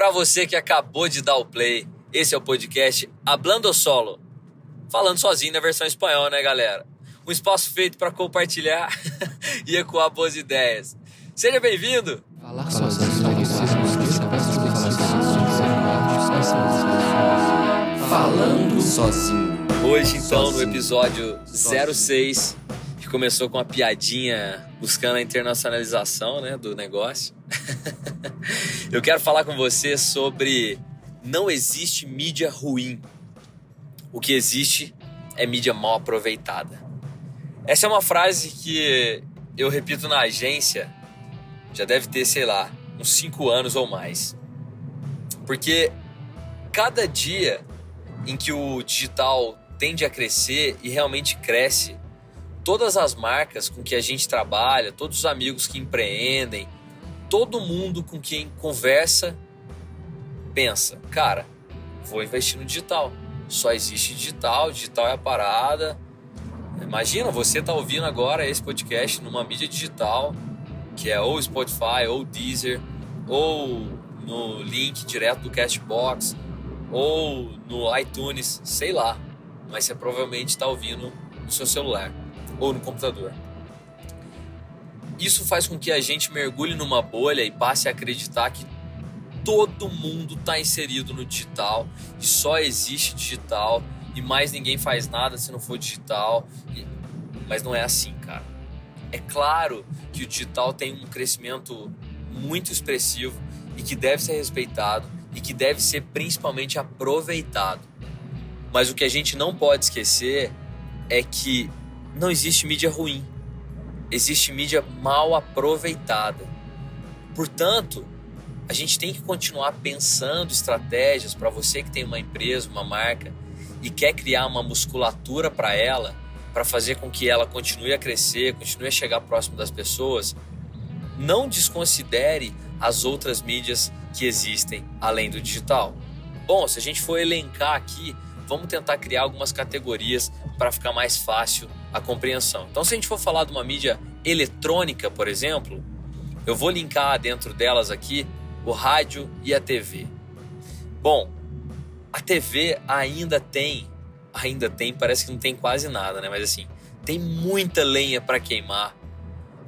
Para você que acabou de dar o play, esse é o podcast Hablando Solo. Falando sozinho na versão espanhol, né, galera? Um espaço feito para compartilhar e ecoar boas ideias. Seja bem-vindo! Falando sozinho. Hoje, então, no episódio 06, que começou com uma piadinha buscando a internacionalização né, do negócio. Eu quero falar com você sobre não existe mídia ruim. O que existe é mídia mal aproveitada. Essa é uma frase que eu repito na agência, já deve ter, sei lá, uns cinco anos ou mais. Porque cada dia em que o digital tende a crescer e realmente cresce, todas as marcas com que a gente trabalha, todos os amigos que empreendem, todo mundo com quem conversa pensa, cara, vou investir no digital. Só existe digital, digital é a parada. Imagina, você tá ouvindo agora esse podcast numa mídia digital, que é ou Spotify, ou Deezer, ou no link direto do Castbox, ou no iTunes, sei lá. Mas você provavelmente está ouvindo no seu celular ou no computador. Isso faz com que a gente mergulhe numa bolha e passe a acreditar que todo mundo está inserido no digital e só existe digital e mais ninguém faz nada se não for digital. Mas não é assim, cara. É claro que o digital tem um crescimento muito expressivo e que deve ser respeitado e que deve ser principalmente aproveitado. Mas o que a gente não pode esquecer é que não existe mídia ruim existe mídia mal aproveitada. Portanto, a gente tem que continuar pensando estratégias para você que tem uma empresa, uma marca e quer criar uma musculatura para ela, para fazer com que ela continue a crescer, continue a chegar próximo das pessoas. Não desconsidere as outras mídias que existem além do digital. Bom, se a gente for elencar aqui, vamos tentar criar algumas categorias para ficar mais fácil a compreensão. Então, se a gente for falar de uma mídia eletrônica, por exemplo, eu vou linkar dentro delas aqui o rádio e a TV. Bom, a TV ainda tem, ainda tem, parece que não tem quase nada, né? Mas assim, tem muita lenha para queimar.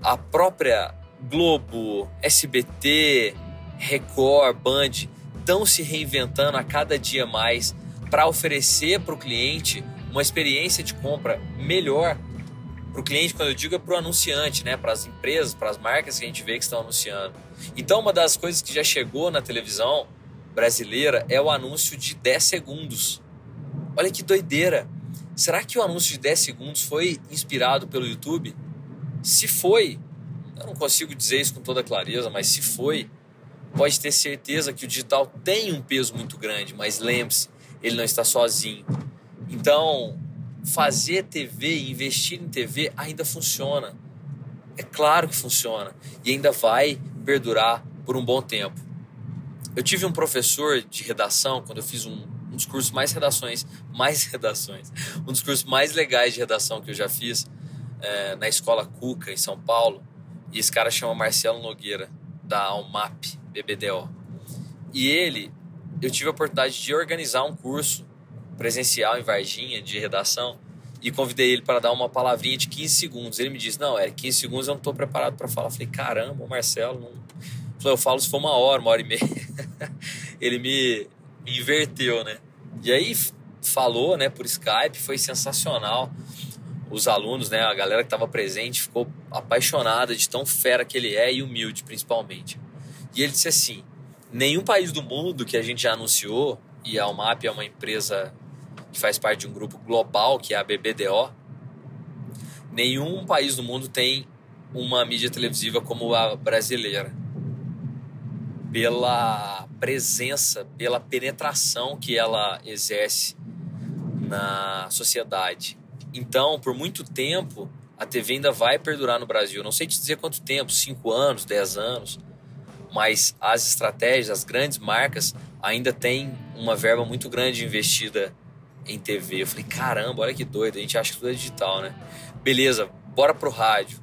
A própria Globo, SBT, Record, Band estão se reinventando a cada dia mais para oferecer para o cliente uma experiência de compra melhor para o cliente, quando eu digo é para o anunciante, né? para as empresas, para as marcas que a gente vê que estão anunciando. Então, uma das coisas que já chegou na televisão brasileira é o anúncio de 10 segundos. Olha que doideira! Será que o anúncio de 10 segundos foi inspirado pelo YouTube? Se foi, eu não consigo dizer isso com toda clareza, mas se foi, pode ter certeza que o digital tem um peso muito grande, mas lembre-se, ele não está sozinho. Então, fazer TV, investir em TV ainda funciona. É claro que funciona e ainda vai perdurar por um bom tempo. Eu tive um professor de redação quando eu fiz um, um dos cursos mais redações, mais redações, um dos cursos mais legais de redação que eu já fiz é, na escola Cuca em São Paulo. E esse cara chama Marcelo Nogueira da Almap BBDO. E ele, eu tive a oportunidade de organizar um curso presencial em Varginha de redação e convidei ele para dar uma palavrinha de 15 segundos. Ele me disse: Não, é 15 segundos eu não estou preparado para falar. Eu falei: Caramba, o Marcelo. Não... Eu falo se for uma hora, uma hora e meia. ele me, me inverteu, né? E aí falou, né, por Skype, foi sensacional. Os alunos, né, a galera que estava presente ficou apaixonada de tão fera que ele é e humilde, principalmente. E ele disse assim: nenhum país do mundo que a gente já anunciou, e a Almap é uma empresa que faz parte de um grupo global, que é a BBDO, nenhum país do mundo tem uma mídia televisiva como a brasileira. Pela presença, pela penetração que ela exerce na sociedade. Então, por muito tempo, a TV ainda vai perdurar no Brasil. Não sei te dizer quanto tempo, 5 anos, 10 anos, mas as estratégias, as grandes marcas ainda têm uma verba muito grande investida em TV. Eu falei, caramba, olha que doido, a gente acha que tudo é digital, né? Beleza, bora pro rádio.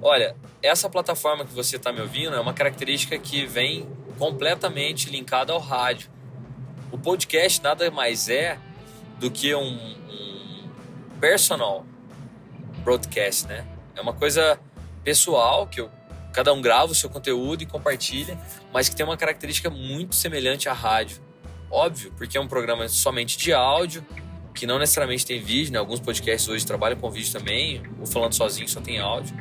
Olha, essa plataforma que você está me ouvindo é uma característica que vem completamente linkado ao rádio. O podcast nada mais é do que um, um personal broadcast, né? É uma coisa pessoal que eu, cada um grava o seu conteúdo e compartilha, mas que tem uma característica muito semelhante à rádio. Óbvio, porque é um programa somente de áudio, que não necessariamente tem vídeo, né? Alguns podcasts hoje trabalham com vídeo também, ou falando sozinho só tem áudio.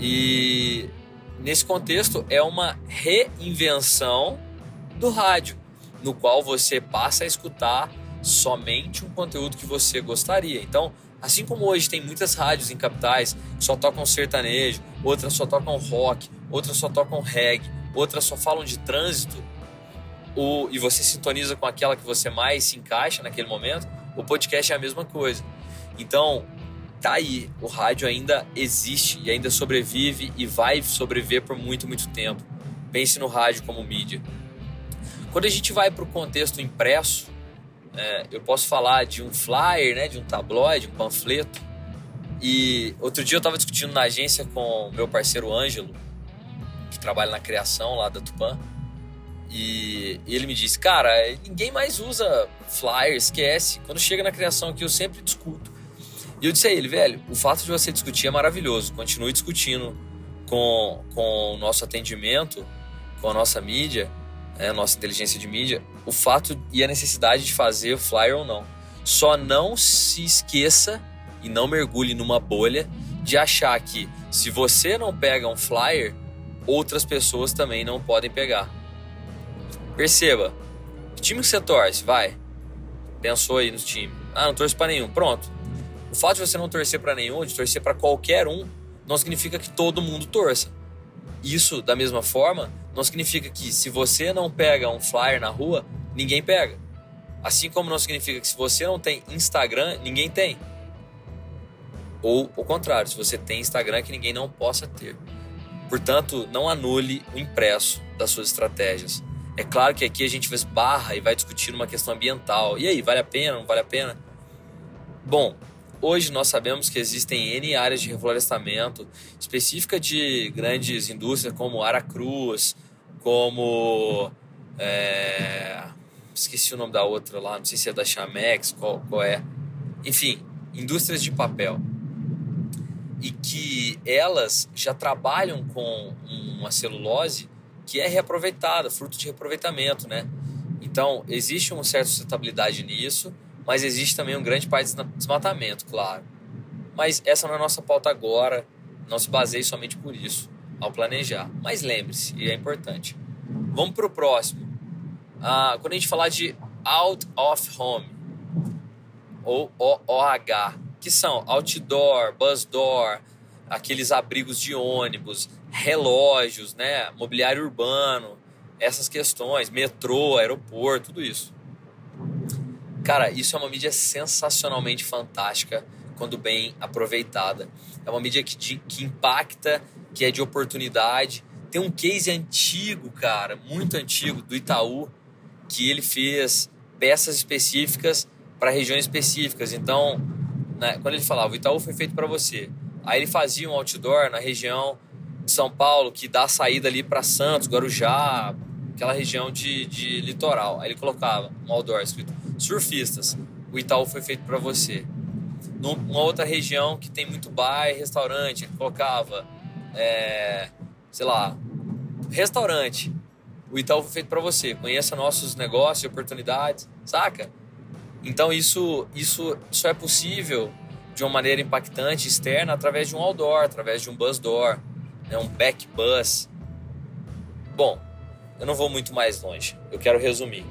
E nesse contexto é uma reinvenção do rádio, no qual você passa a escutar somente um conteúdo que você gostaria. Então, assim como hoje tem muitas rádios em capitais que só tocam sertanejo, outras só tocam rock, outras só tocam reggae, outras só falam de trânsito, e você sintoniza com aquela que você mais se encaixa naquele momento, o podcast é a mesma coisa. Então, tá aí, o rádio ainda existe e ainda sobrevive e vai sobreviver por muito, muito tempo. Pense no rádio como mídia. Quando a gente vai para o contexto impresso, é, eu posso falar de um flyer, né, de um tabloide, um panfleto. E outro dia eu estava discutindo na agência com meu parceiro Ângelo, que trabalha na criação lá da Tupã. E ele me disse, cara, ninguém mais usa flyer, esquece. Quando chega na criação aqui, eu sempre discuto. E eu disse a ele, velho, o fato de você discutir é maravilhoso. Continue discutindo com, com o nosso atendimento, com a nossa mídia, né, nossa inteligência de mídia, o fato e a necessidade de fazer o flyer ou não. Só não se esqueça e não mergulhe numa bolha de achar que se você não pega um flyer, outras pessoas também não podem pegar. Perceba, que time que você torce? Vai. Pensou aí no time. Ah, não torço para nenhum. Pronto. O fato de você não torcer para nenhum, de torcer para qualquer um, não significa que todo mundo torça. Isso, da mesma forma, não significa que se você não pega um flyer na rua, ninguém pega. Assim como não significa que se você não tem Instagram, ninguém tem. Ou o contrário, se você tem Instagram, que ninguém não possa ter. Portanto, não anule o impresso das suas estratégias. É claro que aqui a gente barra e vai discutir uma questão ambiental. E aí, vale a pena, não vale a pena? Bom, hoje nós sabemos que existem N áreas de reflorestamento específica de grandes indústrias como Aracruz, como. É, esqueci o nome da outra lá, não sei se é da Chamex, qual, qual é. Enfim, indústrias de papel. E que elas já trabalham com uma celulose que é reaproveitada, fruto de reaproveitamento, né? Então, existe uma certa sustentabilidade nisso, mas existe também um grande parte de desmatamento, claro. Mas essa não é a nossa pauta agora, não se baseie somente por isso ao planejar. Mas lembre-se, e é importante. Vamos para o próximo. Ah, quando a gente falar de out of home, ou OOH, que são outdoor, bus door, aqueles abrigos de ônibus, relógios, né, mobiliário urbano, essas questões, metrô, aeroporto, tudo isso. Cara, isso é uma mídia sensacionalmente fantástica quando bem aproveitada. É uma mídia que, que impacta, que é de oportunidade. Tem um case antigo, cara, muito antigo, do Itaú, que ele fez peças específicas para regiões específicas. Então, né, quando ele falava, o Itaú foi feito para você. Aí ele fazia um outdoor na região de São Paulo, que dá saída ali para Santos, Guarujá, aquela região de, de litoral. Aí ele colocava um outdoor escrito surfistas. O Itaú foi feito para você. Numa outra região que tem muito bar e restaurante, colocava, é, sei lá, restaurante. O Itaú foi feito para você. Conheça nossos negócios oportunidades, saca? Então isso, isso só é possível de uma maneira impactante externa através de um outdoor, através de um bus door, né, um back bus. Bom, eu não vou muito mais longe. Eu quero resumir.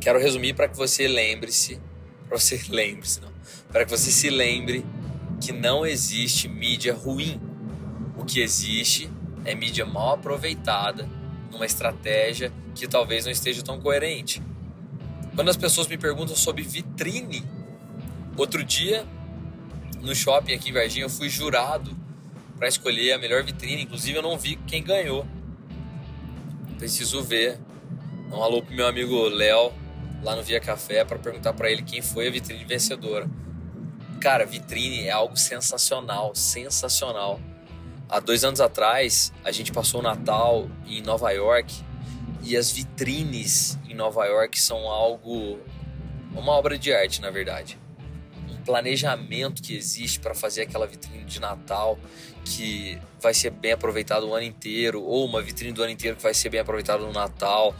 Quero resumir para que você lembre-se, para você lembre-se, não, para que você se lembre que não existe mídia ruim. O que existe é mídia mal aproveitada numa estratégia que talvez não esteja tão coerente. Quando as pessoas me perguntam sobre vitrine, outro dia no shopping aqui em Varginha eu fui jurado para escolher a melhor vitrine, inclusive eu não vi quem ganhou preciso ver. Um alô pro meu amigo Léo, lá no Via Café, para perguntar para ele quem foi a vitrine vencedora. Cara, vitrine é algo sensacional, sensacional. Há dois anos atrás, a gente passou o Natal em Nova York E as vitrines em Nova York são algo. uma obra de arte, na verdade. Um planejamento que existe para fazer aquela vitrine de Natal que vai ser bem aproveitado o ano inteiro, ou uma vitrine do ano inteiro que vai ser bem aproveitada no Natal,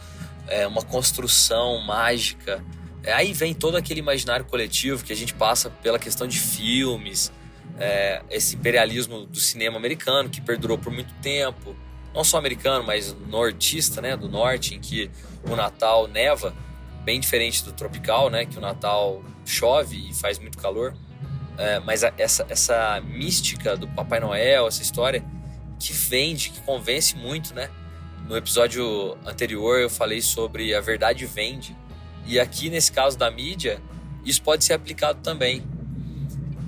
é uma construção mágica. É, aí vem todo aquele imaginário coletivo que a gente passa pela questão de filmes, é, esse imperialismo do cinema americano que perdurou por muito tempo, não só americano, mas nortista, né, do norte, em que o Natal neva, bem diferente do tropical, né, que o Natal chove e faz muito calor. É, mas a, essa, essa mística do Papai Noel, essa história que vende, que convence muito, né? No episódio anterior eu falei sobre a verdade vende. E aqui nesse caso da mídia, isso pode ser aplicado também.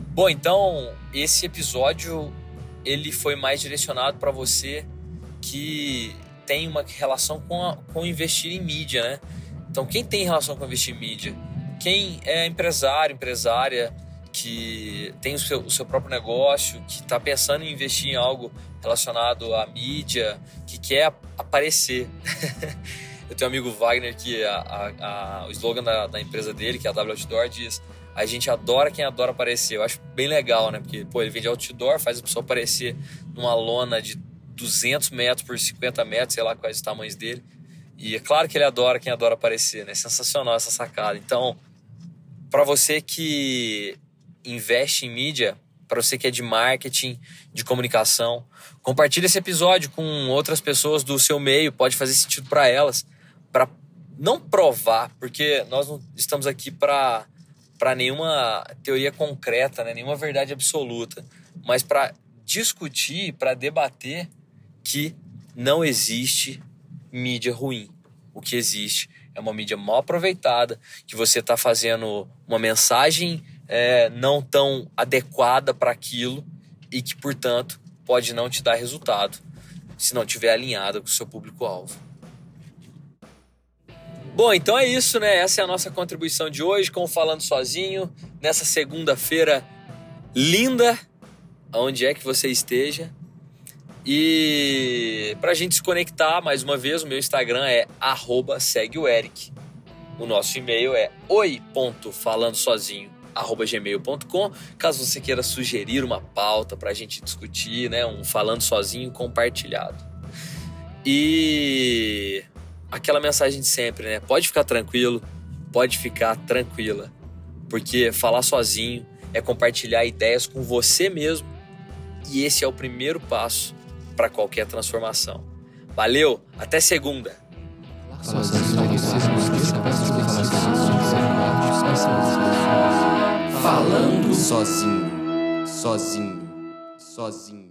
Bom, então esse episódio ele foi mais direcionado para você que tem uma relação com, a, com investir em mídia, né? Então, quem tem relação com investir em mídia? Quem é empresário, empresária, que tem o seu, o seu próprio negócio, que está pensando em investir em algo relacionado à mídia, que quer aparecer. Eu tenho um amigo Wagner que a, a, a, o slogan da, da, empresa dele, que é a W Outdoor, diz: a gente adora quem adora aparecer. Eu acho bem legal, né? Porque pô, ele vende outdoor, faz a pessoa aparecer numa lona de 200 metros por 50 metros, sei lá quais os tamanhos dele. E é claro que ele adora quem adora aparecer, né? Sensacional essa sacada. Então, para você que investe em mídia, para você que é de marketing, de comunicação, compartilhe esse episódio com outras pessoas do seu meio, pode fazer sentido para elas, para não provar, porque nós não estamos aqui para para nenhuma teoria concreta, né? nenhuma verdade absoluta, mas para discutir, para debater que não existe mídia ruim. O que existe é uma mídia mal aproveitada, que você está fazendo uma mensagem é, não tão adequada para aquilo e que, portanto, pode não te dar resultado se não tiver alinhada com o seu público-alvo. Bom, então é isso, né? Essa é a nossa contribuição de hoje com o Falando Sozinho, nessa segunda-feira linda, onde é que você esteja. E para a gente se conectar, mais uma vez, o meu Instagram é arroba segue o Eric. O nosso e-mail é oi.falandosozinho gmail.com caso você queira sugerir uma pauta para a gente discutir, né? Um falando sozinho compartilhado. E aquela mensagem de sempre, né? Pode ficar tranquilo, pode ficar tranquila, porque falar sozinho é compartilhar ideias com você mesmo e esse é o primeiro passo para qualquer transformação. Valeu, até segunda. Falando sozinho, sozinho, sozinho.